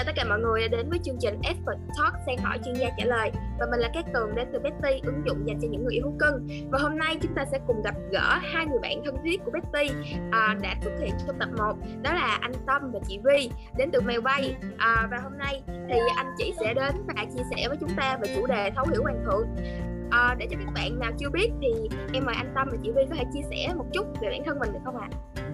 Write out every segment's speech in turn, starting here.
chào tất cả mọi người đã đến với chương trình Expert Talk sang hỏi chuyên gia trả lời và mình là Cát Tường đến từ Betty ứng dụng dành cho những người yêu thú cưng và hôm nay chúng ta sẽ cùng gặp gỡ hai người bạn thân thiết của Betty à, đã xuất hiện trong tập 1 đó là anh Tâm và chị Vi đến từ Mèo Bay à, và hôm nay thì anh chị sẽ đến và chia sẻ với chúng ta về chủ đề thấu hiểu hoàng thượng à, để cho các bạn nào chưa biết thì em mời anh Tâm và chị Vi có thể chia sẻ một chút về bản thân mình được không ạ? À?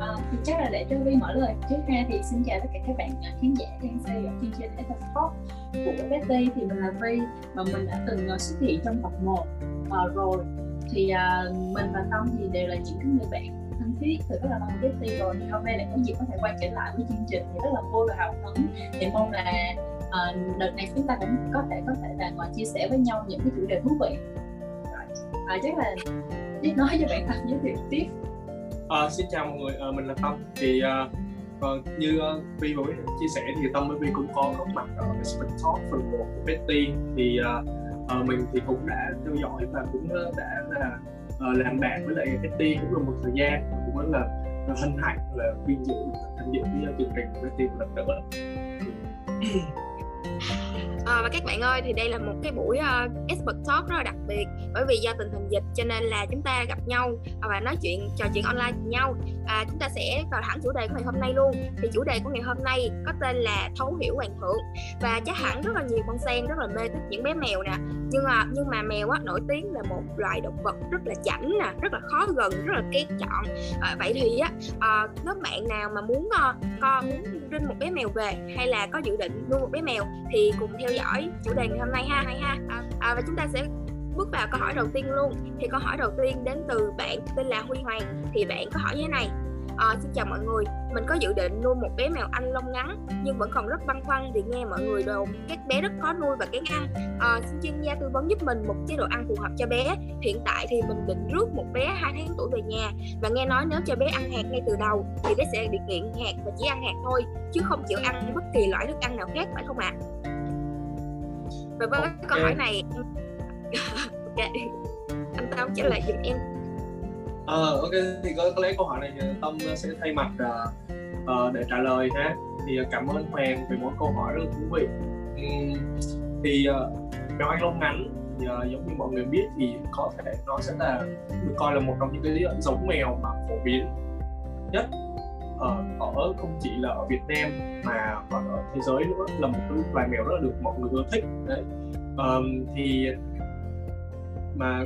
À, thì chắc là để cho Vi mở lời trước ha thì xin chào tất cả các bạn khán giả đang theo dõi chương trình Ether Talk của Betty. Thì mình là Vi và mình đã từng ờ, xuất hiện trong tập 1 à, ờ, rồi. Thì à, mình và Tâm thì đều là những cái người bạn thân thiết từ rất là lâu Betty rồi thì hôm nay lại có dịp có thể quay trở lại với chương trình thì rất là vui và hào hứng. Thì mong là à, đợt này chúng ta cũng có thể có thể là ngồi chia sẻ với nhau những cái chủ đề thú vị. Rồi à, chắc là biết nói cho bạn Tâm giới thiệu tiếp. À, xin chào mọi người, à, mình là Tâm. Thì à, à, như uh, Vi vừa chia sẻ thì Tâm với Vi cũng có góp mặt ở Expert Talk phần 1 của Betty. Thì à, à, mình thì cũng đã theo dõi và cũng đã là à, làm bạn với lại Betty cũng được một thời gian cũng rất là, là hân hạnh là vinh dự tham dự với chương trình của Betty một lần nữa. À, và các bạn ơi thì đây là một cái buổi uh, expert talk rất là đặc biệt. Bởi vì do tình hình dịch cho nên là chúng ta gặp nhau và nói chuyện trò chuyện online cùng nhau. À, chúng ta sẽ vào thẳng chủ đề của ngày hôm nay luôn. Thì chủ đề của ngày hôm nay có tên là thấu hiểu hoàng thượng. Và chắc hẳn rất là nhiều con sen rất là mê thích những bé mèo nè. Nhưng mà nhưng mà mèo á nổi tiếng là một loài động vật rất là chảnh nè rất là khó gần rất là kén chọn. À, vậy thì á à, nếu bạn nào mà muốn uh, con muốn rinh một bé mèo về hay là có dự định nuôi một bé mèo thì cùng theo dõi chủ đề ngày hôm nay ha hay ha à, à, và chúng ta sẽ bước vào câu hỏi đầu tiên luôn thì câu hỏi đầu tiên đến từ bạn tên là Huy Hoàng thì bạn có hỏi như thế này À, xin chào mọi người, mình có dự định nuôi một bé mèo Anh lông ngắn nhưng vẫn còn rất băn khoăn vì nghe mọi người đồn các bé rất khó nuôi và kén ăn. À, xin chuyên gia tư vấn giúp mình một chế độ ăn phù hợp cho bé. Hiện tại thì mình định rước một bé 2 tháng tuổi về nhà và nghe nói nếu cho bé ăn hạt ngay từ đầu thì bé sẽ bị nghiện hạt và chỉ ăn hạt thôi chứ không chịu ăn bất kỳ loại thức ăn nào khác phải không ạ? À? Và với okay. câu hỏi này ok. Anh Tâm trả lời giùm em. Ờ, uh, ok thì có, có lẽ câu hỏi này Tâm sẽ thay mặt uh, để trả lời ha. Thì uh, cảm ơn Hoàng về một câu hỏi rất là thú vị. Um, thì uh, mèo Anh lông ngắn thì, uh, giống như mọi người biết thì có thể nó sẽ là được coi là một trong những cái giống mèo mà phổ biến nhất ở, ở không chỉ là ở Việt Nam mà còn ở thế giới nữa là một cái loài mèo rất là được mọi người ưa thích. Đấy. Um, thì mà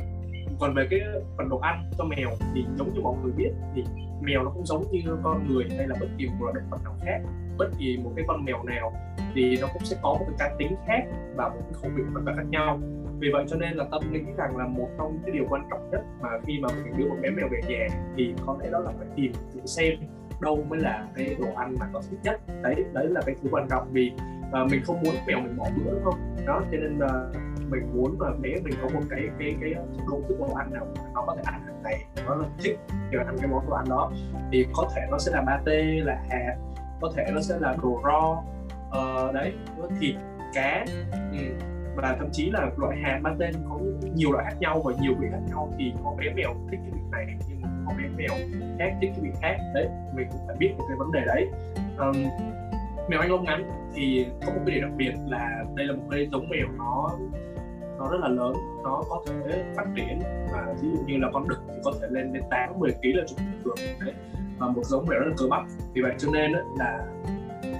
còn về cái phần đồ ăn cho mèo thì giống như mọi người biết thì mèo nó cũng giống như con người hay là bất kỳ một loài động vật nào khác. Bất kỳ một cái con mèo nào thì nó cũng sẽ có một cái cá tính khác và một cái khẩu vị hoàn toàn khác nhau. Vì vậy cho nên là tâm nghĩ rằng là một trong những cái điều quan trọng nhất mà khi mà mình đưa một bé mèo về nhà thì có lẽ đó là phải tìm thử xem đâu mới là cái đồ ăn mà có thích nhất đấy đấy là cái thứ quan trọng vì uh, mình không muốn mèo mình bỏ bữa đúng không đó cho nên uh, mình muốn là bé mình có một cái cái cái ờ, công thức đồ ăn nào nó có thể ăn hàng ngày nó là thích kiểu ăn cái món đồ ăn đó thì có thể nó sẽ là pate là hạt có thể nó sẽ là đồ ro uh, đấy thịt cá ừ. và thậm chí là loại hạt pate có nhiều loại khác nhau và nhiều vị khác nhau thì có bé mèo thích cái vị này nhưng mà có mèo khác thích cái việc khác. Đấy mình cũng phải biết được cái vấn đề đấy. Um, mèo anh lông ngắn thì có một cái điểm đặc biệt là đây là một cái giống mèo nó nó rất là lớn nó có thể phát triển và ví dụ như là con đực thì có thể lên đến 8 10 kg là chuyện bình thường. Đấy và một giống mèo rất là cơ bắp. Vì vậy cho nên là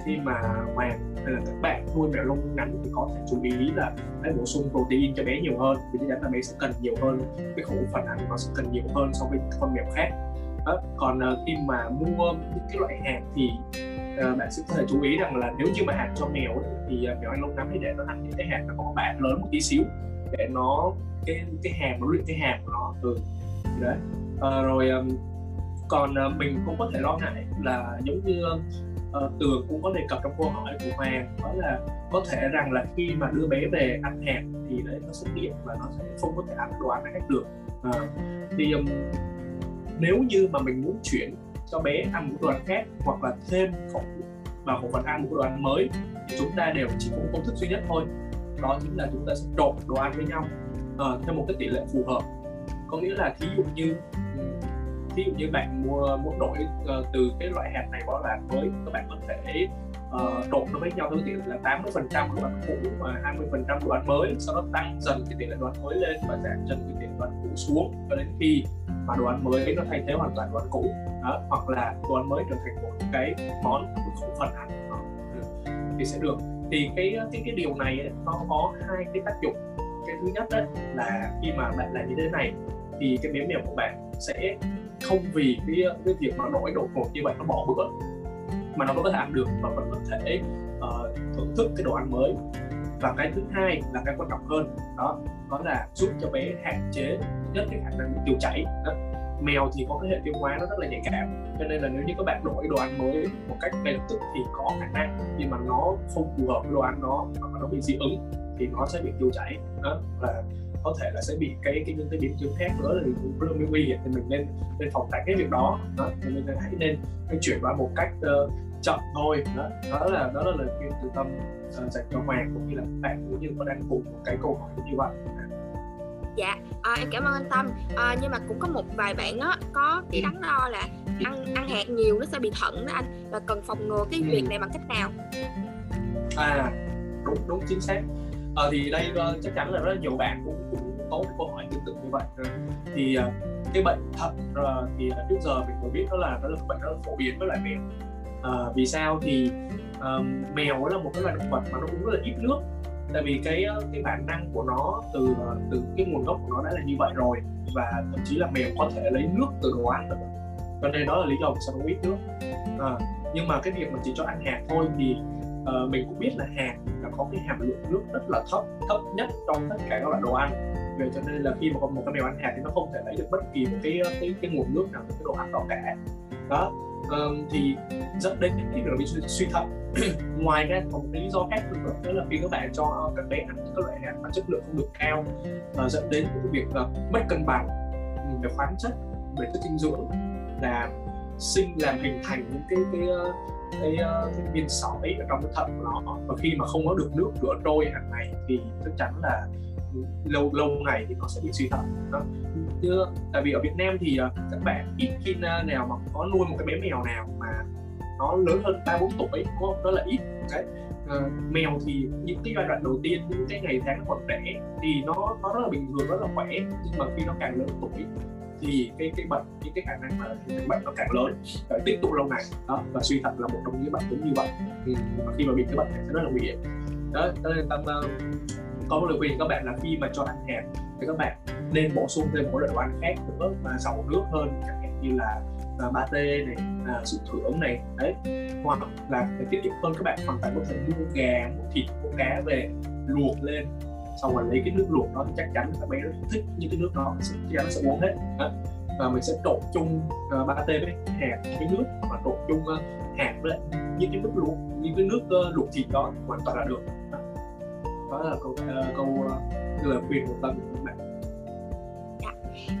khi mà hoàng hay là các bạn nuôi mèo lông ngắn thì có thể chú ý là hãy bổ sung protein cho bé nhiều hơn. Vì chắc chắn là bé sẽ cần nhiều hơn cái khẩu phần ăn nó sẽ cần nhiều hơn so với con mèo khác. Đó. còn uh, khi mà mua những cái loại hạt thì uh, bạn sẽ có thể chú ý rằng là nếu như mà hạt cho mèo thì uh, mèo ăn lông ngắn thì để nó ăn những cái hạt nó có bạn lớn một tí xíu để nó cái cái hàm nó luyện cái hàm của nó. Từ đấy. Uh, rồi um, còn uh, mình cũng có thể lo ngại là giống như uh, tường cũng có đề cập trong câu hỏi của hoàng đó là có thể rằng là khi mà đưa bé về ăn hạt thì đấy nó sẽ hiện và nó sẽ không có thể ăn đồ ăn khác được. À, thì um, nếu như mà mình muốn chuyển cho bé ăn một đồ ăn khác hoặc là thêm khẩu vào khẩu phần ăn một đồ ăn mới thì chúng ta đều chỉ có một công thức duy nhất thôi đó chính là chúng ta sẽ trộn đồ ăn với nhau uh, theo một cái tỷ lệ phù hợp. Có nghĩa là thí dụ như ví dụ như bạn mua muốn đổi uh, từ cái loại hạt này qua loại mới các bạn có thể ờ, uh, trộn nó với nhau thứ tỷ là 80 phần trăm đồ ăn cũ và 20 phần trăm đồ ăn mới sau đó tăng dần cái tỷ lệ đồ ăn mới lên và giảm dần cái tỷ lệ đồ ăn cũ xuống cho đến khi mà đồ ăn mới nó thay thế hoàn toàn đồ ăn cũ. Đó hoặc là đồ ăn mới trở thành một cái món khẩu phần ăn. Thì sẽ được. Thì cái cái cái điều này nó có hai cái tác dụng. Cái thứ nhất đó là khi mà bạn làm như thế này thì cái miếng mèo của bạn sẽ không vì cái cái việc mà đổi đột ngột như vậy nó bỏ bữa mà nó có thể ăn được và vẫn có thể uh, thưởng thức cái đồ ăn mới. Và cái thứ hai là cái quan trọng hơn đó đó là giúp cho bé hạn chế nhất cái khả năng tiêu chảy đó. Mèo thì có cái hệ tiêu hóa nó rất là nhạy cảm cho nên là nếu như các bạn đổi đồ ăn mới một cách ngay lập tức thì có khả năng nhưng mà nó không phù hợp với đồ ăn đó hoặc nó bị dị ứng thì nó sẽ bị tiêu chảy đó và có thể là sẽ bị cái cái những cái biến chứng khác nữa thì cũng rất là nguy hiểm thì mình nên nên phòng tránh cái việc đó. Đó thì mình hãy nên nên chuyển qua một cách uh, chậm thôi. Đó đó là đó là lời khuyên từ tâm uh, dành cho hoàng cũng như là bạn cũng như có đang cùng một cái câu hỏi như vậy. Dạ à, em cảm ơn anh tâm. À, nhưng mà cũng có một vài bạn á có cái đắn đo là ăn ăn hạt nhiều nó sẽ bị thận đó anh và cần phòng ngừa cái ừ. việc này bằng cách nào? À đúng đúng chính xác ờ, thì đây uh, chắc chắn là rất là nhiều bạn cũng cũng có một câu hỏi tương tự như vậy. Thì uh, cái bệnh thận uh, thì uh, trước giờ mình có biết đó là nó là bệnh rất là phổ biến với lại mèo. Uh, vì sao? Thì um, mèo là một cái loài động vật mà nó cũng rất là ít nước. Tại vì cái cái bản năng của nó từ từ cái nguồn gốc của nó đã là như vậy rồi và thậm chí là mèo có thể lấy nước từ đồ ăn được. Cho nên đó là lý do vì sao nó ít nước. À, nhưng mà cái việc mà chỉ cho ăn hạt thôi thì uh, mình cũng biết là hạt là có cái hàm lượng nước rất là thấp thấp nhất trong tất cả các loại đồ ăn. Vậy cho nên là khi mà một cái mèo ăn hạt thì nó không thể lấy được bất kỳ một cái cái cái nguồn nước nào từ cái đồ ăn đó cả. Đó um, thì dẫn đến cái việc bị suy, suy thận. Ngoài ra còn một cái lý do khác nữa đó là khi các bạn cho các bé ăn các loại hạt mà chất lượng không được cao uh, dẫn đến cái việc là mất cân bằng về khoáng chất về chất dinh dưỡng là sinh làm hình thành những cái cái cái, ờ, cái viên sỏi ở trong cái thận của nó. Và khi mà không có được nước rửa trôi hàng ngày thì chắc chắn là lâu lâu ngày thì nó sẽ bị suy thận. Đó. Như tại vì ở Việt Nam thì ờ, các bạn ít khi nào mà có nuôi một cái bé mèo nào mà nó lớn hơn ba bốn tuổi đúng không? Đó là ít. Đấy uh, mèo thì những cái giai đoạn đầu tiên những cái ngày tháng nó còn trẻ thì nó nó rất là bình thường rất là khỏe. Nhưng mà khi nó càng lớn tuổi thì cái cái bệnh những cái khả năng mà bệnh nó càng lớn. Và tiếp tục lâu ngày. Đó và suy thận là một trong những bệnh cũng như vậy. Ừ, thì mà khi mà bị cái bệnh này sẽ rất là nguy hiểm. Đó cho nên tâm uh, có một lời khuyên các bạn là khi mà cho ăn hạt thì các bạn nên bổ sung thêm một loại đồ ăn khác nữa mà giàu nước hơn chẳng hạn như là và ba t này à, sữa thưởng này. Đấy. Hoặc là tiết kiệm hơn các bạn hoàn toàn có thể mua gà mua thịt mua cá về luộc lên. Xong rồi lấy cái nước luộc đó thì chắc chắn các bé rất thích những cái nước đó chắc chắn sẽ uống hết. Đó. và mình sẽ trộn chung uh, ba t với hạt với nước và trộn chung uh, hạt với những cái nước luộc những cái nước uh, luộc thịt đó hoàn toàn là được. Đó, đó là câu uh, câu uh, lời khuyên của tâm của các bạn. Dạ.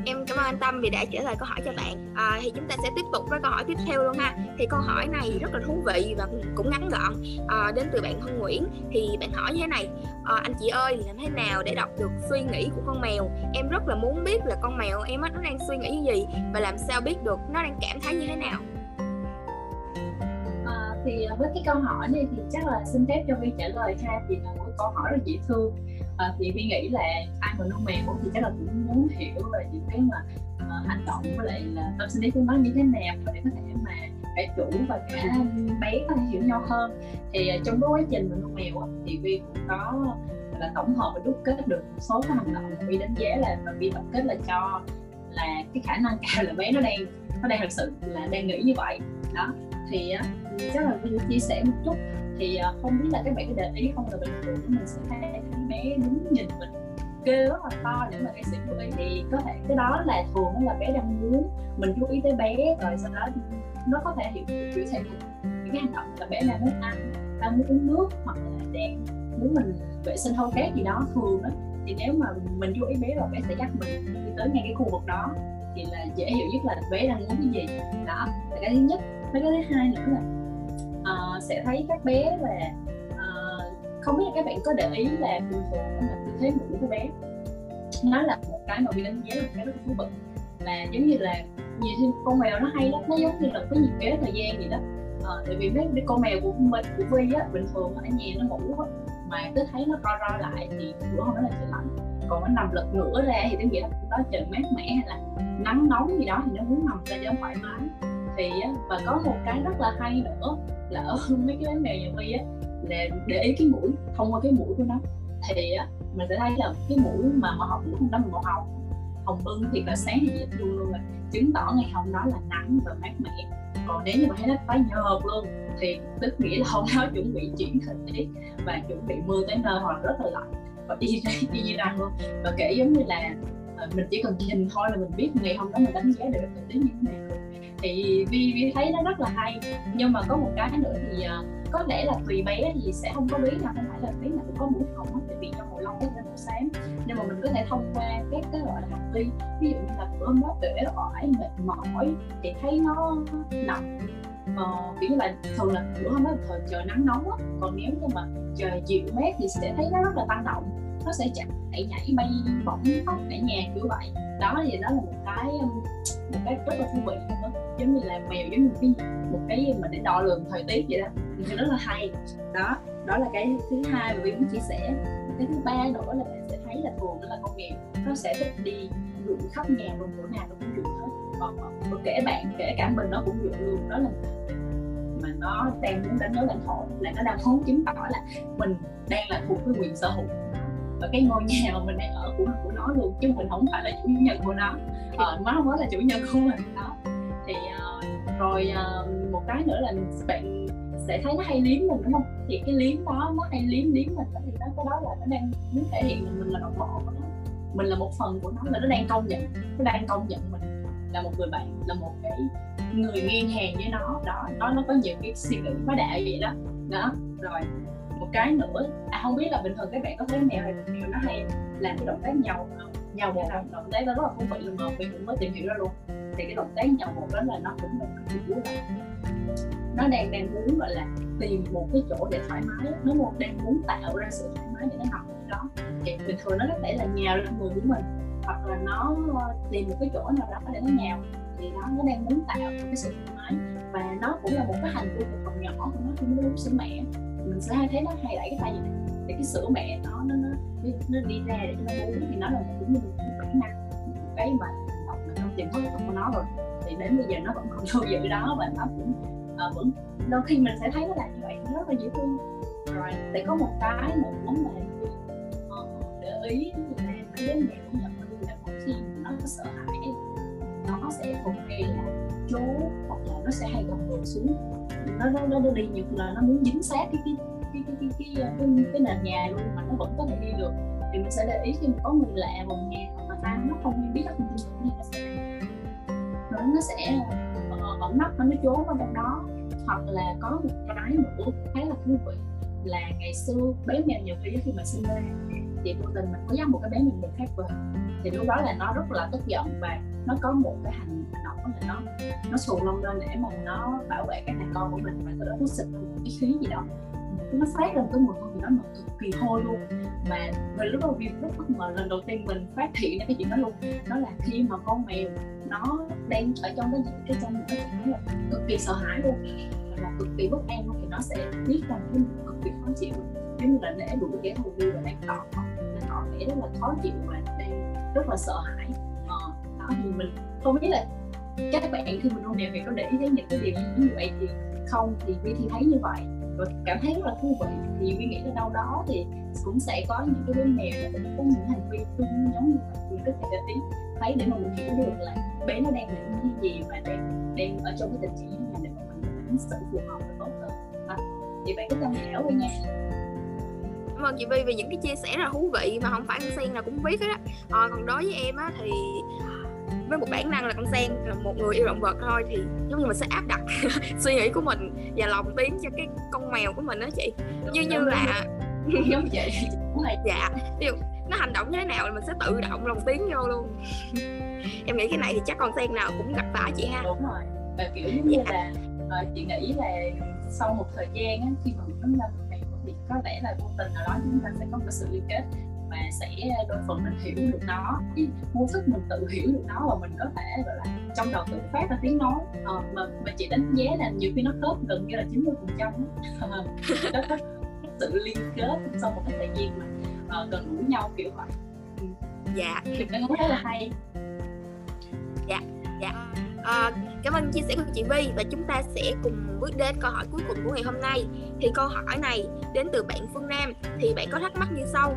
Em cảm ơn anh Tâm vì đã trả lời câu hỏi cho bạn. À, thì chúng ta sẽ tiếp tục với câu hỏi tiếp theo luôn ha. Thì câu hỏi này rất là thú vị và cũng ngắn gọn. À, đến từ bạn Hân Nguyễn. Thì bạn hỏi như thế này. À, anh chị ơi làm thế nào để đọc được suy nghĩ của con mèo? Em rất là muốn biết là con mèo em nó đang suy nghĩ như gì và làm sao biết được nó đang cảm thấy như thế nào? À, thì à, với cái câu hỏi này thì chắc là xin phép cho Vi trả lời ha. Vì là một câu hỏi rất dễ thương à, thì Vi nghĩ là ai mà nuôi mèo thì chắc là cũng muốn hiểu về những cái mà uh, hành động với lại là tâm sinh lý của nó như thế nào để có thể mà cả chủ và cả bé có thể hiểu nhau hơn. Thì uh, trong cái quá trình mà nuôi mèo thì Vi cũng có là tổng hợp và đúc kết được một số cái hành động. Mà Vi đánh giá là và Vi tổng kết là cho là cái khả năng cao là bé nó đang nó đang thật sự là đang nghĩ như vậy. Đó thì chắc là Vi chia sẻ một chút. Thì không biết là các bạn có để ý không là bình thường mình sẽ thấy bé đứng nhìn mình kêu rất là to để mà cái sự chú ý thì có thể cái đó là thường đó là bé đang muốn mình chú ý tới bé rồi sau đó nó có thể hiểu biểu thể những cái hành động là bé đang muốn ăn đang muốn uống nước hoặc là đang muốn mình vệ sinh hâu cát gì đó thường đó thì nếu mà mình chú ý bé rồi bé sẽ dắt mình đi tới ngay cái khu vực đó. Thì là dễ hiểu nhất là bé đang muốn cái gì. Đó là cái thứ nhất. Với cái thứ hai nữa là uh, sẽ thấy các bé là không biết là các bạn có để ý là thường thường là tư thế ngủ của bé nó là một cái mà bị đánh giá là cái rất thú vị. Là giống như là nhiều khi con mèo nó hay lắm nó giống như là có nhiều kế thời gian gì đó. Ờ, tại vì mấy, con mèo của mình của Vi á bình thường ở nhà nó ngủ á mà cứ thấy nó co ro lại thì bữa hôm đó là trời lạnh. Còn nó nằm lật ngửa ra thì tôi nghĩ là đó trời mát mẻ hay là nắng nóng gì đó thì nó muốn nằm ra cho nó thoải mái. Thì á, và có một cái rất là hay nữa là ở mấy cái mèo nhà Vi á là để ý cái mũi thông qua cái mũi của nó. Thì á, mình sẽ thấy là cái mũi mà màu hồng mũi đó là màu hồng. Hồng bưng thì là sáng thì dịch luôn luôn rồi chứng tỏ ngày hôm đó là nắng và mát mẻ. Còn nếu như mà thấy nó tái nhợt luôn thì tức nghĩa là hôm đó chuẩn bị chuyển thời tiết và chuẩn bị mưa tới nơi hoặc rất là lạnh và y y như rằng luôn. Và kể giống như là à, mình chỉ cần nhìn thôi là mình biết ngày hôm đó mình đánh giá được thời tiết như thế nào. Thì vi vi thấy nó rất là hay. Nhưng mà có một cái nữa thì uh, có lẽ là tùy bé thì sẽ không có biết nào không phải là bé nào cũng có mũi hồng á tại vì trong màu lông có là màu xám. Nhưng mà mình có thể thông qua các cái gọi là hành vi ví dụ như là bữa hôm đó uể oải mệt mỏi thì thấy nó nằm ờ, kiểu như là thường là bữa hôm đó thời trời nắng nóng á còn nếu như mà trời dịu mát thì sẽ thấy nó rất là tăng động. Nó sẽ chạy nhảy bay bổng khóc cả nhà kiểu vậy. Đó thì đó là một cái um, một cái rất là thú vị luôn giống như là mèo giống như một cái một cái mà để đo lường thời tiết vậy đó thì rất là hay. Đó đó là cái thứ hai mà mình muốn chia sẻ. Cái thứ ba nữa là bạn sẽ thấy là thường đó là công nghiệp nó sẽ thích đi rượu khắp nhà luôn chỗ nào nó cũng rượu hết. Còn còn kể bạn kể cả mình nó cũng rượu luôn. Đó là mà nó đang muốn đánh dấu lãnh thổ là nó đang muốn chứng tỏ là mình đang là thuộc cái quyền sở hữu. Và cái ngôi nhà mà mình đang ở của của nó luôn chứ mình không phải là chủ nhân của nó. Ờ, nó không phải là chủ nhân của mình. Đó. Thì uh, rồi uh, một cái nữa là bạn sẽ thấy nó hay liếm mình đúng không? Thì cái liếm đó nó hay liếm liếm mình đó thì nó cái đó là nó đang muốn thể hiện mình mình là đồng bọn của nó. Mình là một phần của nó là nó đang công nhận nó đang công nhận mình là một người bạn là một cái người ngang hàng với nó. Đó nó nó có nhiều cái suy nghĩ quá đạo vậy đó. Đó rồi một cái nữa à không biết là bình thường các bạn có thấy mèo hay mèo nó hay làm cái động tác nhau ờ, nhau một động, động tác đó rất là thú vị mà mình cũng mới tìm hiểu ra luôn. Thì cái động tác nhau một đó là nó cũng là cái kiểu là nó đang đang muốn, gọi là, tìm một cái chỗ để thoải mái. Nó một đang muốn tạo ra sự thoải mái để nó nằm ở đó. Thì bình thường nó có thể là nhào lên người của mình, hoặc là nó ờ, tìm một cái chỗ nào đó để nó nhào. Thì nó nó đang muốn tạo cái sự thoải mái. Và nó cũng là một cái hành vi của phần nhỏ của nó khi nó uống sữa mẹ. Mình sẽ hay thấy nó hay đẩy cái tay vậy này để cái sữa mẹ nó nó nó nó đi ra để cho nó uống thì nó là cũng như một bản năng, cái mà động mà trong tiềm thức của nó rồi. Thì đến bây giờ nó vẫn còn lưu giữ đó và nó cũng uh, vẫn đôi khi mình sẽ thấy nó làm như vậy nó rất là dễ thương. Rồi để có một cái nữa mà uh, ờ, để ý là cái đứa mẹ của nhận là mỗi khi nó sợ hãi. Nó sẽ thường hay là trốn hoặc là nó sẽ hay gầm người xuống. Nó nó nó đi nhiều là nó muốn dính sát cái cái cái cái cái cái, cái, cái, cái nền nhà luôn mà nó vẫn có thể đi được. Thì mình sẽ để ý khi mà có người lạ vào nhà hoặc là ta nó không biết là mình tin tưởng nó sẽ nó sẽ ẩn nấp nó trốn vào trong đó. Hoặc là có một cái nữa khá là thú vị là ngày xưa bé mèo nhiều khi khi mà sinh ra. Thì vô tình mình có dắt một cái bé mèo khác về. Thì lúc đó là nó rất là tức giận và nó có một cái hành động là nó nó xù lông lên để mà nó bảo vệ cái thằng con của mình và từ đó nó xịt một cái khí gì đó. Nó phát lên cái mùi hôi gì đó mà cực kỳ hôi luôn. Mà mình lúc đầu rất bất ngờ, lần đầu tiên mình phát hiện ra cái chuyện đó luôn. Đó là khi mà con mèo nó đang ở trong cái cái trong một cái trạng thái là cực kỳ sợ hãi luôn. Và cực kỳ bất an luôn thì nó sẽ biết rằng cái cực kỳ khó chịu. Giống như là để đủ cái thù đi và đang tỏ đang tỏ vẻ rất là khó chịu và đang rất là sợ hãi. Ờ, đó thì mình không biết là các bạn khi mình hôn mèo thì có để ý thấy những cái điều như vậy thì không thì vi thì thấy như vậy. Và cảm thấy rất là thú vị thì vi nghĩ là đâu đó thì cũng sẽ có những cái đứa mèo cũng có những hành vi tương giống như vậy. Mình có thể để ý thấy để mà mình hiểu được là bé nó đang bị như gì và đang đang ở trong cái tình trạng như thế nào để mà mình ứng xử phù hợp và tốt hơn. À, thì bạn cứ tham khảo thôi nha. Cảm ơn chị Vi vì những cái chia sẻ rất là thú vị mà không phải con sen nào cũng biết hết á. À, còn đối với em á thì với một bản năng là con sen là một người yêu động vật thôi thì giống như mình sẽ áp đặt suy nghĩ của mình và lòng tiếng cho cái con mèo của mình đó chị. Như như là giống vậy. Dạ. Ví dụ nó hành động như thế nào là mình sẽ tự động lòng tiếng vô luôn em nghĩ cái này thì chắc con sen nào cũng gặp phải chị ha. Đúng rồi. Và kiểu giống như là uh, chị nghĩ là sau một thời gian á, khi mà mình lớn lên thì có lẽ là vô tình nào đó chúng ta sẽ có một sự liên kết và sẽ đôi phần mình hiểu được nó. Vô thức mình tự hiểu được nó và mình có thể gọi là trong đầu tự phát ra tiếng nói. Ờ, mà mà chị đánh giá là nhiều khi nó khớp gần như là 90 phần trăm nó có sự liên kết sau một cái thời gian mà uh, gần gũi nhau kiểu vậy. Dạ. Thì em cũng thấy là hay dạ dạ. À, cảm ơn chia sẻ của chị Vi và chúng ta sẽ cùng bước đến câu hỏi cuối cùng của ngày hôm nay. Thì câu hỏi này đến từ bạn Phương Nam thì bạn có thắc mắc như sau.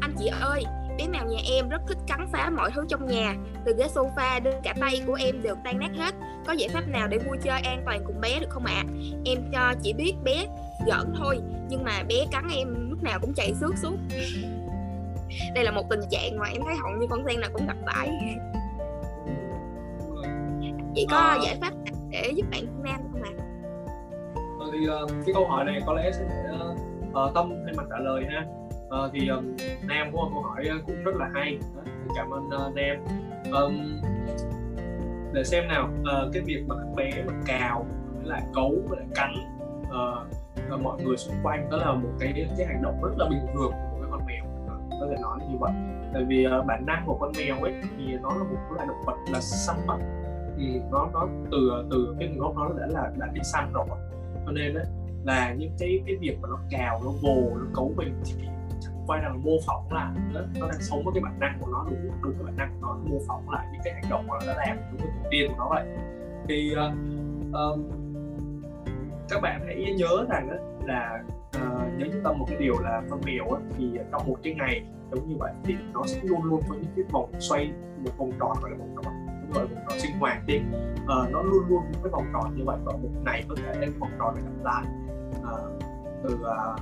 Anh chị ơi bé mèo nhà em rất thích cắn phá mọi thứ trong nhà? Từ ghế sofa đến cả tay của em đều tan nát hết. Có giải pháp nào để vui chơi an toàn cùng bé được không ạ? À? em cho chỉ biết bé giỡn thôi nhưng mà bé cắn em lúc nào cũng chạy xước suốt đây là một tình trạng mà em thấy hầu như con sen nào cũng gặp phải chị có à... giải pháp để giúp bạn nam không ạ? À? thì uh, cái câu hỏi này có lẽ sẽ uh, tâm thay mặt trả lời ha. Uh, thì um, nam có một câu hỏi cũng rất là hay. Cảm ơn uh, nam. Um, để xem nào. Uh, cái việc mà các bé mà cào với lại cấu với lại cắn uh, mọi người xung quanh đó là một cái cái hành động rất là bình thường của cái con mèo. Có thể nói như vậy. Tại vì uh, bản năng của con mèo ấy thì nó là một loại động vật là săn bắt thì nó nó từ từ cái nguồn gốc nó đã là đã đi săn rồi. Cho nên đấy là những cái cái việc mà nó cào nó vồ nó cấu mình thì chẳng quay rằng mô phỏng lại nó, nó đang sống với cái bản năng của nó đúng đúng cái bản năng của nó mô phỏng lại những cái hành động mà nó đã làm đúng cái tổ tiên của nó vậy. Thì uh, um, các bạn hãy nhớ rằng đó là uh, nhớ chúng ta một cái điều là con mèo á, thì trong một cái ngày giống như vậy thì nó sẽ luôn luôn có những cái vòng xoay một vòng tròn gọi là vòng tròn gọi vòng tròn sinh hoạt đi. Uh, nó luôn luôn cái vòng tròn như vậy và một ngày có thể cái vòng tròn này lặp lại uh, từ ờ,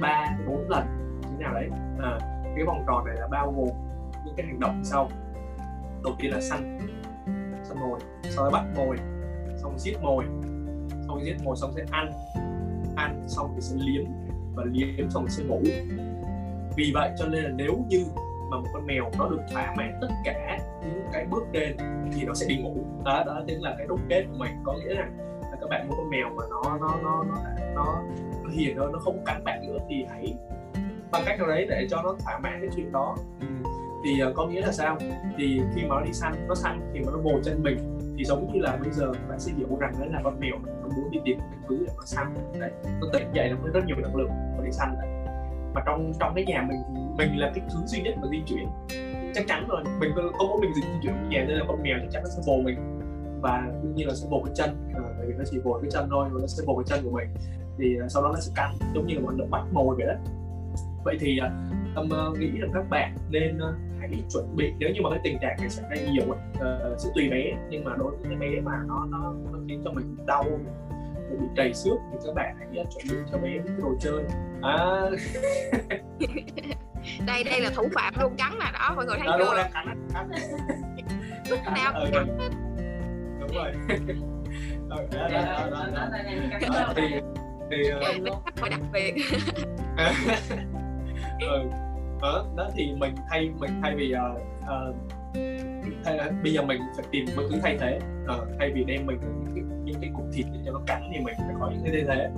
ba uh, bốn lần như nào đấy. Uh, cái vòng tròn này là bao gồm những cái hành động sau. Đầu tiên là săn săn mồi sau đó bắt mồi xong giết mồi xong giết mồi xong sẽ ăn ăn xong thì sẽ liếm và liếm xong sẽ ngủ. Vì vậy cho nên là nếu như mà một con mèo nó được thỏa mãn tất cả những cái bước trên thì nó sẽ đi ngủ. Đó đó chính là cái đúc kết của mình. Có nghĩa là, là các bạn muốn con mèo mà nó nó nó nó nó, nó hiền hơn nó không cắn bạn nữa thì hãy bằng cách nào đấy để cho nó thỏa mãn cái chuyện đó. Ừ. thì uh, có nghĩa là sao? Thì khi mà nó đi săn nó săn khi mà nó bồ chân mình thì giống như là bây giờ bạn sẽ hiểu rằng đấy là con mèo nó muốn đi tìm cái thứ để nó săn. Đấy nó tỉnh dậy nó mới rất nhiều năng lượng và đi săn. Đấy mà trong trong cái nhà mình thì mình là cái thứ duy nhất mà di chuyển. Chắc chắn rồi. Mình có mỗi mình di chuyển ở nhà nên là con mèo chắc chắn nó sẽ bồ mình. Và đương nhiên là sẽ bồ cái chân. Ờ, bởi vì nó chỉ bồ cái chân thôi nó sẽ bồ cái chân của mình. Thì ờ, sau đó nó sẽ cắn giống như là bọn động bắt mồi vậy đó. Vậy thì ờ, tâm nghĩ rằng các bạn nên hãy chuẩn bị. Nếu như mà cái tình trạng này xảy ra nhiều uh, sẽ tùy bé nhưng mà đối với cái bé mà nó nó, nó khiến cho mình đau bị trầy xước thì các bạn hãy chuẩn bị cho bé những cái đồ chơi. À. đây đây là thủ phạm luôn cắn là đó mọi người thấy đó, chưa? đúng rồi, cắn, cắn. lúc nào? Ừ, cắn. Đúng rồi. Thì thì uh... đặc biệt ừ. Đó, đó thì mình thay mình thay vì uh, uh, thay, bây giờ mình phải tìm một thứ thay thế. Uh, thay vì đem mình những cái, những cái cục thịt để cho nó cắn thì mình phải có những cái thay thế.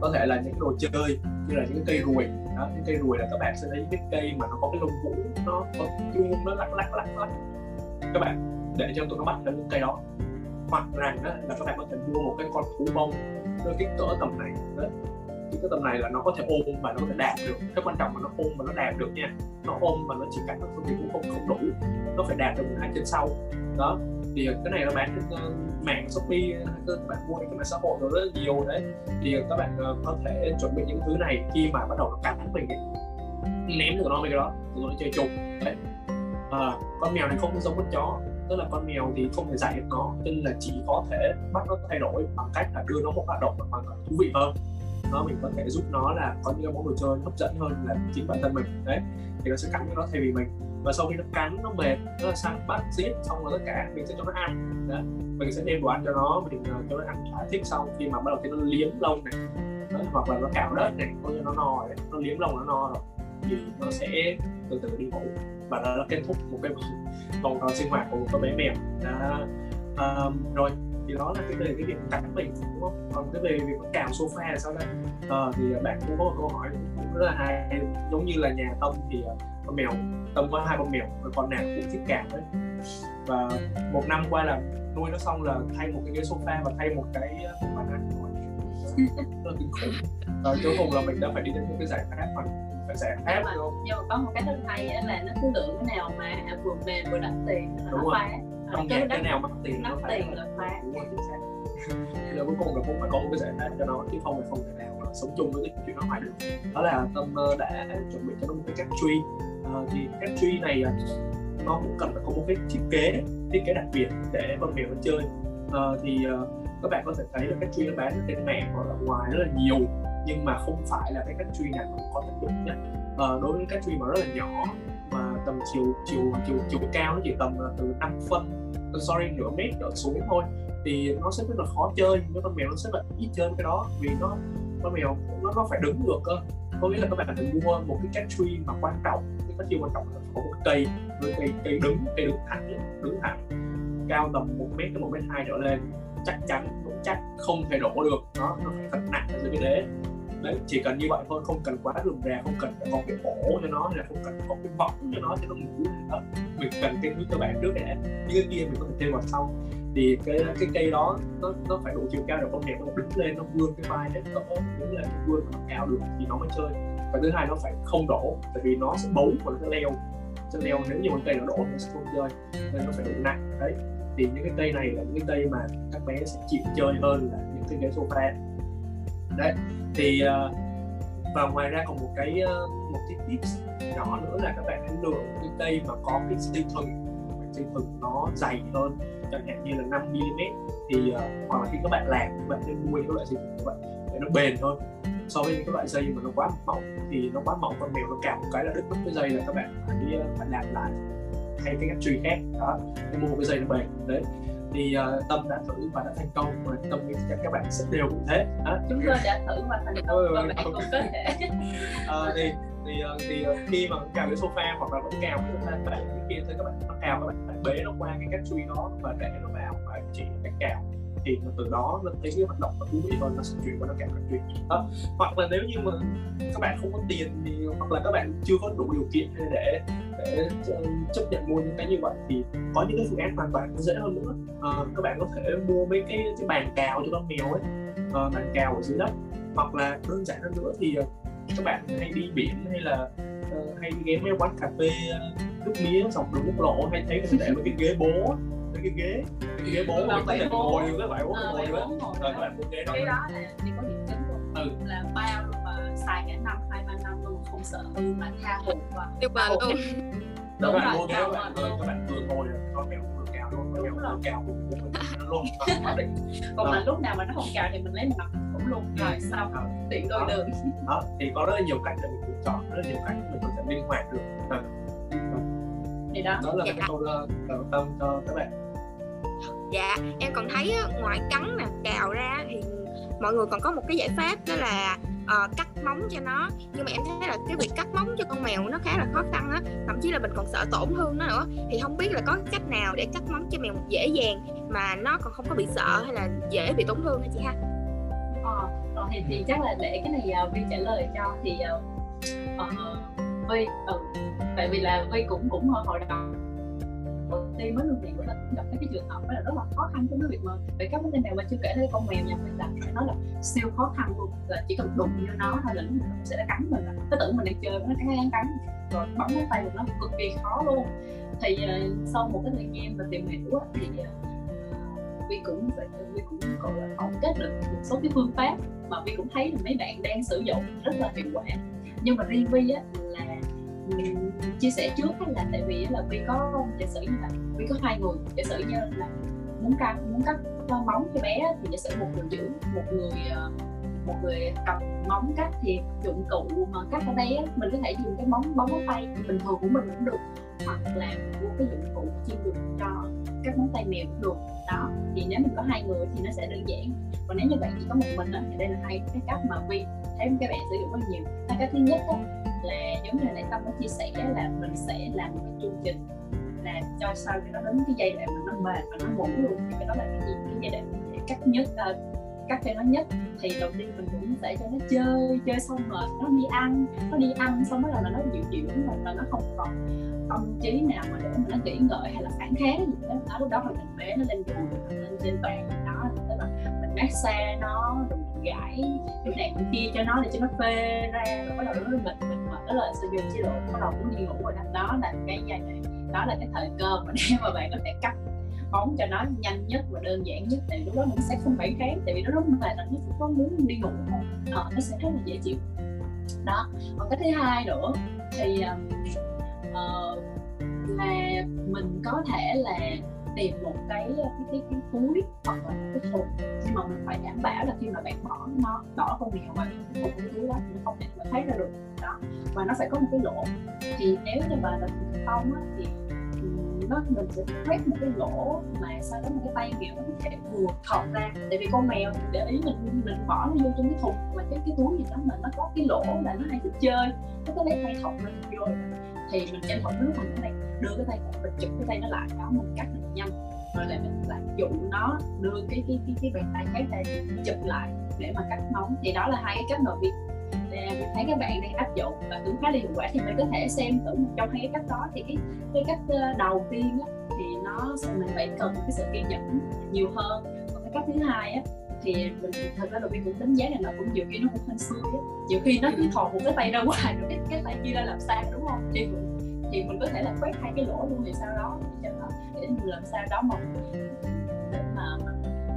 Có thể là những đồ chơi như là những cây ruồi đó những cây ruồi là các bạn sẽ thấy những cái cây mà nó có cái lông vũ nó có chuông nó lắc lắc lắc lắc. Các bạn để cho tụi nó bắt được những cây đó. Hoặc rằng đó, là các bạn có thể mua một cái con thú bông với kích cỡ tầm này đó. Cái tầm này là nó có thể ôm và nó có thể đạp được. Cái quan trọng là nó ôm và nó đạp được nha. Nó ôm mà nó chỉ cắn nó thì cũng không không đủ nó phải đạp được hai chân sau. Đó thì cái này nó bán trên uh, mạng shopee các bạn mua trên mạng xã hội rồi rất là nhiều đấy. Thì các bạn uh, có thể chuẩn bị những thứ này khi mà bắt đầu nó cắn mình ấy. ném được nó về cái đó rồi nó chơi chung đấy. À, con mèo này không giống con chó tức là con mèo thì không thể dạy được nó nên là chỉ có thể bắt nó thay đổi bằng cách là đưa nó một hoạt động mà thú vị hơn nó mình có thể giúp nó là có những cái món đồ chơi hấp dẫn hơn là chính bản thân mình. Đấy thì nó sẽ cắn cho nó thay vì mình. Và sau khi nó cắn nó mệt nó sang bắt giết xong rồi tất cả mình sẽ cho nó ăn. Đó mình sẽ đem đồ ăn cho nó mình uh, cho nó ăn thỏa thích xong khi mà bắt đầu thì nó liếm lông này. Đó, hoặc là nó cào đất này có như nó no đấy. nó liếm lông nó no rồi thì nó sẽ từ từ đi ngủ. Và đó là kết thúc một cái vòng tròn sinh hoạt của một con bé mèo. Đó. Um, rồi thì đó là cái về cái việc cắn mình đúng không? Còn cái về việc cào sofa là sao đây? À, thì bạn cũng có một câu hỏi cũng rất là hay giống như là nhà tâm thì ờ, con mèo tâm có hai con mèo con nào cũng thích cào đấy. Và một năm qua là nuôi nó xong là thay một cái ghế sofa và thay một cái uh, bàn ăn rất là kinh khủng. Rồi cuối cùng là mình đã phải đi đến một cái giải pháp mà phải giải pháp nhưng mà, đúng nhưng mà có một cái rất hay là nó cứ lựa cái nào mà vừa mềm vừa đắt tiền Đúng nó rồi. phá Ờ, nhà cái đắt nào mắc tiền phải tiền là phá đúng rồi chính xác. Thì là cuối cùng là cũng phải có một cái giải pháp cho nó chứ không phải không thể nào mà sống chung với cái chuyện đó hoài được. Đó là tâm ờ, đã chuẩn bị cho nó một cái cách truy Ờ, thì cách truy này ờ, nó cũng cần phải có một cái thiết kế thiết kế đặc biệt để con mèo nó chơi. Ờ, thì các bạn có thể thấy là cách truy nó bán trên mạng hoặc là ngoài rất là nhiều nhưng mà không phải là cái cách truy nào cũng có tác dụng nhất Ờ, đối với cách truy mà rất là nhỏ tầm chiều chiều chiều chiều cao nó chỉ tầm từ 5 phân, sorry, nửa mét trở xuống thôi. Thì nó sẽ rất là khó chơi, nhưng con mèo nó sẽ là ít chơi cái đó, vì nó, con mèo nó nó phải đứng được cơ. Có nghĩa là các bạn phải mua một cái cách tree mà quan trọng, cái cách tree quan trọng là phải có một cây một cây cây đứng cây đứng thẳng đứng thẳng, cao tầm một mét tới một mét hai trở lên, chắc chắn, vững chắc, không thể đổ được. Nó nó phải thật nặng ở dưới cái đế đấy, chỉ cần như vậy thôi, không cần quá rườm rà, không cần phải có cái ổ cho nó, hay là không cần có cái võng cho nó cho nó ngủ đó. Mình cần cái nước cơ bản trước đã những cái kia mình có thể thêm vào sau. Thì cái cái cây đó, nó nó phải đủ chiều cao để con mèo nó đứng lên, nó vươn cái vai lên cỡ đứng lên, nó vươn nó cao được thì nó mới chơi. Và thứ hai nó phải không đổ, tại vì nó sẽ bấu và nó sẽ leo. Sẽ leo nếu như một cây nó đổ nó sẽ không chơi, nên nó phải đủ nặng, đấy. Thì những cái cây này là những cái cây mà các bé sẽ chịu chơi hơn là những cái ghế sofa đấy, thì ờ, và ngoài ra còn một cái ờ, một cái tips nhỏ nữa là các bạn hãy lựa cái cây mà có cái dây thừng. Dây thừng nó dày hơn, chẳng hạn như là 5 mm thì ờ, hoặc là khi các bạn làm các bạn nên mua những cái loại dây thừng như vậy để nó bền hơn. So với những cái loại dây mà nó quá mỏng thì nó quá mỏng con mèo nó cào một cái là đứt mất cái dây là các bạn phải phải làm lại. Hay cái cách truy khác, đó, để mua một cái dây nó bền. Đấy thì uh, tâm đã thử và đã thành công và tâm nghĩ chắc các bạn sẽ đều cũng thế đó. chúng tôi đã thử và thành công Ừ, và ừ, bạn ừ. cũng có thể Ờ, thì thì ờ, thì khi mà cào cái sofa hoặc là vẫn cào cái sofa bạn cái kia thì các bạn nó cào các bạn bế nó qua cái cách truy đó và để nó vào và chỉ cách cào thì từ đó nó thấy cái hoạt động nó thú vị hơn nó sẽ chuyển qua nó cảm cách chuyện đó hoặc là nếu như mà các bạn không có tiền thì hoặc là các bạn chưa có đủ điều kiện để để ờ, chấp nhận mua những cái như vậy thì có những cái phương án hoàn toàn dễ hơn nữa. À, các bạn có thể mua mấy cái, cái bàn cào cho con mèo ấy à, bàn cào ở dưới đất. Hoặc là đơn giản hơn nữa thì các bạn hay đi biển hay là uh, hay đi ghé mấy quán cà phê nước mía dọc đường quốc lộ hay thấy người để mấy cái ghế bố mấy cái ghế. Cái ghế bố Và mà có thể ngồi được cái bãi bố Ờ, ngồi rồi đó. các bạn mua ghế đó cái đó là chỉ có điểm chính luôn. Ừ. là bao luôn mà xài cả năm hai ba năm luôn không sợ hư mà tha hồ và vời Ồ. luôn. Các Đúng bạn rồi, mua cao các bạn vừa các bạn vừa ngồi được con mèo vừa cào luôn con Đúng mèo vừa rồi. cũng cũng nó luôn còn mà lúc nào mà nó không cào thì mình lấy mình nằm cũng luôn. Rồi xong Ờ. tiện đôi đường. Đó thì có rất là nhiều cách để mình lựa chọn rất là nhiều cách mình có thể linh hoạt được. Thì đó. Đó là Dạ. cái câu ờ, tâm cho các bạn dạ em còn thấy ngoài cắn nè cào ra thì mọi người còn có một cái giải pháp đó là uh, cắt móng cho nó. Nhưng mà em thấy là cái việc cắt móng cho con mèo nó khá là khó khăn á thậm chí là mình còn sợ tổn thương nó nữa. Thì không biết là có cách nào để cắt móng cho mèo dễ dàng mà nó còn không có bị sợ hay là dễ bị tổn thương hả chị ha? Ờ, à, thì, thì chắc là để cái này à, uh, Vi trả lời cho. Thì uh, uh, Vi tại vì là Vi cũng cũng hồi đầu đầu mới nuôi mèo của mình gặp cái trường hợp đó là rất là khó khăn trong cái việc mà về các vấn đề mèo mà chưa kể đến con mèo nhà mình là phải nói là siêu khó khăn luôn. Là chỉ cần đụng vô nó thôi là nó sẽ đã cắn mình. Cái tưởng mình đang chơi nó cắn cắn cắn. Rồi bấm cái tay của nó cực kỳ khó luôn. Thì uh, sau một cái thời gian mà tìm hiểu thì ờ, uh, Vi cũng phải Vi cũng gọi là tổng kết được một số cái phương pháp mà Vi cũng thấy là mấy bạn đang sử dụng rất là hiệu quả. Nhưng mà riêng Vi á chia sẻ trước là tại vì là vì có giả sử như là vì có hai người giả sử như là muốn cắt muốn cắt móng cho bé thì giả sử một người giữ một người ờ, một người cầm móng cắt thì dụng cụ mà cắt ở đây á, mình có thể dùng cái móng bóng tay bình thường của mình cũng được hoặc là mua cái dụng cụ chuyên dụng cho các móng tay mèo cũng được. Đó thì nếu mình có hai người thì nó sẽ đơn giản. Còn nếu như bạn chỉ có một mình á, thì đây là hai cái cách mà vi thấy các bạn sử dụng rất nhiều. Hai cách thứ nhất á, là giống như nãy tâm có chia sẻ là mình sẽ làm một cái chương trình làm cho sau khi nó đến cái giai đoạn mà nó mệt và nó ngủ luôn. Thì cái đó là cái gì? Cái giai đoạn dễ cắt nhất uh, cắt cho nó nhất. Thì đầu tiên mình cũng sẽ cho nó chơi chơi xong rồi nó đi ăn nó đi ăn xong bắt đầu là nó dịu dịu rồi là nó không còn tâm trí nào mà để mà nó nghĩ ngợi hay là phản kháng gì đó, đó lúc đó mình bé nó lên giường lên trên bàn đó tức là mình massage nó rồi gãi lúc này cũng kia cho nó để cho nó phê ra rồi bắt đầu nó mình mệt mở đó là sử dụng chế độ bắt đầu muốn đi ngủ rồi đó, đó là cái giai đoạn đó là cái thời cơ mà để mà bạn có thể cắt bóng cho nó nhanh nhất và đơn giản nhất. Thì lúc đó mình sẽ không phải kháng tại vì nó rất mệt nó cũng có muốn đi ngủ không? Ờ, nó sẽ rất là dễ chịu. Đó. Còn cái thứ hai nữa thì uh, là mình có thể là tìm một cái cái cái, cái túi hoặc là một cái thùng nhưng mà mình phải đảm bảo là khi mà bạn bỏ nó bỏ con mèo vào cái thùng cái túi đó thì nó không thể mà thấy ra được. Đó và nó sẽ có một cái lỗ. Thì nếu như mà là không á, thì ừ, nó mình sẽ khoét một cái lỗ mà sau đó một cái tay mèo nó có thể vừa thọt ra. Tại vì con mèo để ý mình mình bỏ nó vô trong cái thùng và cái cái túi gì đó mà nó có cái lỗ là nó hay thích chơi. Nó có lấy tay thọc lên vô thì mình tranh thủ nước mình cái này đưa cái tay mình chụp cái tay nó lại đó mình cắt mình nhanh. Rồi lại mình lại dụ nó đưa cái cái cái cái bàn tay khác tay chụp lại để mà cắt móng. Thì đó là hai cái cách nội việc mình thấy các bạn đang áp dụng và cũng khá là hiệu quả. Thì mình có thể xem thử trong hai cái cách đó. Thì cái cái cách ờ, đầu tiên á, thì nó mình phải cần cái sự kiên nhẫn nhiều hơn. Còn cái cách thứ hai á thì mình thật ra đầu tiên cũng đánh giá là nó cũng nhiều khi nó cũng hên xui á. Nhiều khi nó cứ thò một cái tay ra ngoài rồi cái cái tay kia ra làm sao đúng không? Thì mình thì mình có thể là quét hai cái lỗ luôn thì sau đó cho nó để mình làm sao đó mà để mà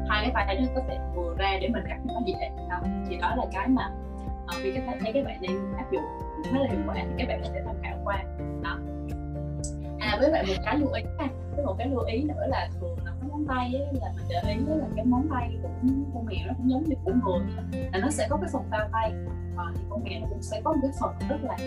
hai cái tay nó có thể vừa ra để mình cắt nó dễ. Đó thì đó là cái mà uh, vì các bạn thấy các bạn đang áp dụng khá là hiệu quả thì các bạn có thể tham khảo qua. Đó. À với bạn một cái lưu ý ha với một cái lưu ý nữa là thường là cái móng tay ấy, là mình để ý là cái móng tay của con mèo nó cũng giống như của người là nó sẽ có cái phần bao tay à, thì con mèo nó cũng sẽ có một cái phần rất là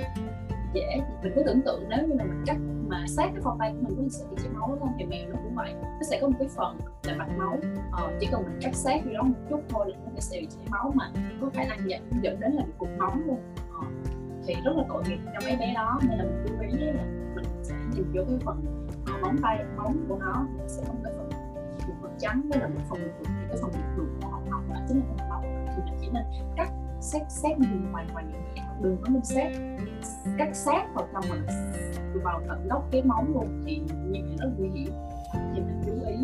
dễ mình cứ tưởng tượng nếu như là mình cắt mà sát cái phần tay của mình có sẽ bị chảy máu không thì mèo nó cũng vậy nó sẽ có một cái phần là mạch máu ờ, chỉ cần mình cắt sát vô đó một chút thôi là nó sẽ bị chảy máu mà có khả năng dẫn dẫn đến là bị cục máu luôn ờ, thì rất là tội nghiệp cho mấy bé đó nên là mình chú ý là mình sẽ nhìn vô cái phần móng tay móng của nó sẽ có một cái phần một phần trắng với là một phần thường thì cái phần một của họ họng đó chính là phần máu thì mình chỉ nên cắt xét xét bên ngoài ngoài nhẹ nhẹ đừng có nên xét. Cắt sát vào trong mình vào tận gốc cái móng luôn thì như vậy rất nguy hiểm. Thì mình chú ý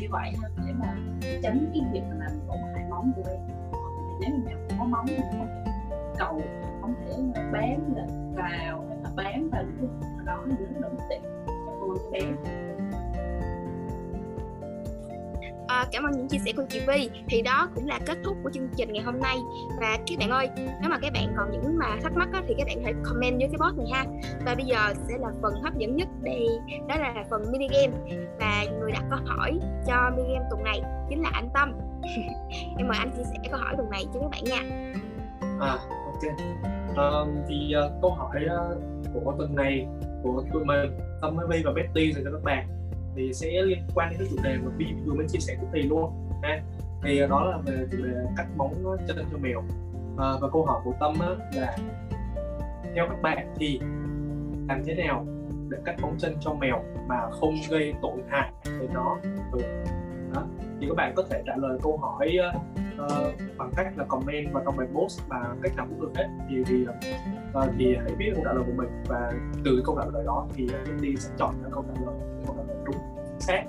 như vậy để mà tránh cái việc mà làm tổn hại móng của em. Nếu như mèo có móng thì không thể cầu, không thể bám là vào hay là bám vào những cái đó thì nó rất là tiện cho cô bé. À, cảm ơn những chia sẻ của chị Vi thì đó cũng là kết thúc của chương trình ngày hôm nay. Và các bạn ơi nếu mà các bạn còn những mà thắc mắc á, thì các bạn hãy comment dưới cái post này ha. Và bây giờ sẽ là phần hấp dẫn nhất đây. Đó là phần mini game. Và người đặt câu hỏi cho mini game tuần này chính là anh Tâm. Em mời anh chia sẻ câu hỏi tuần này cho các bạn nha. À ok. Um, thì uh, câu hỏi uh, của tuần này của tụi mình Tâm với Vi và Betty dành cho các bạn thì sẽ liên quan đến cái chủ đề mà Vi vừa mới chia sẻ của thì luôn. Ha thì đó là về chủ đề cắt móng chân cho mèo. À, và câu hỏi của Tâm á, là theo các bạn thì làm thế nào để cắt móng chân cho mèo mà không gây tổn hại đến nó? Ừ. đó. thì các bạn có thể trả lời câu hỏi uh, bằng cách là comment vào trong bài post và cách nào cũng được hết. Thì thì uh, thì hãy viết câu trả lời của mình và từ câu trả lời đó thì uh, đi sẽ chọn ra câu trả lời câu trả lời xác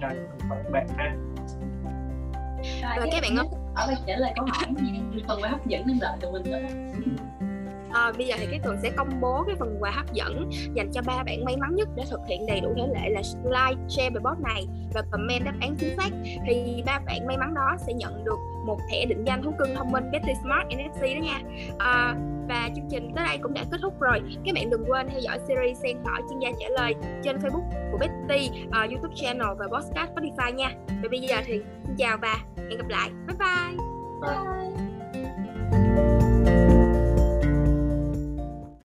cho các bạn ha và các bạn ơi. Ở đây trả lời câu hỏi phần quà hấp dẫn nên đợi tụi mình nữa. À, bây giờ thì cái tuần sẽ công bố cái phần quà hấp dẫn dành cho ba bạn may mắn nhất để thực hiện đầy đủ thể lệ là like, share bài post này và comment đáp án chính xác. Thì ba bạn may mắn đó sẽ nhận được một thẻ định danh thú cưng thông minh Betty Smart NFC đó nha. À, và chương trình tới đây cũng đã kết thúc rồi. Các bạn đừng quên theo dõi series Sen hỏi chuyên gia trả lời trên Facebook của Betty, uh, YouTube channel và podcast Spotify nha. Và bây giờ thì xin chào và hẹn gặp lại. Bye bye. bye.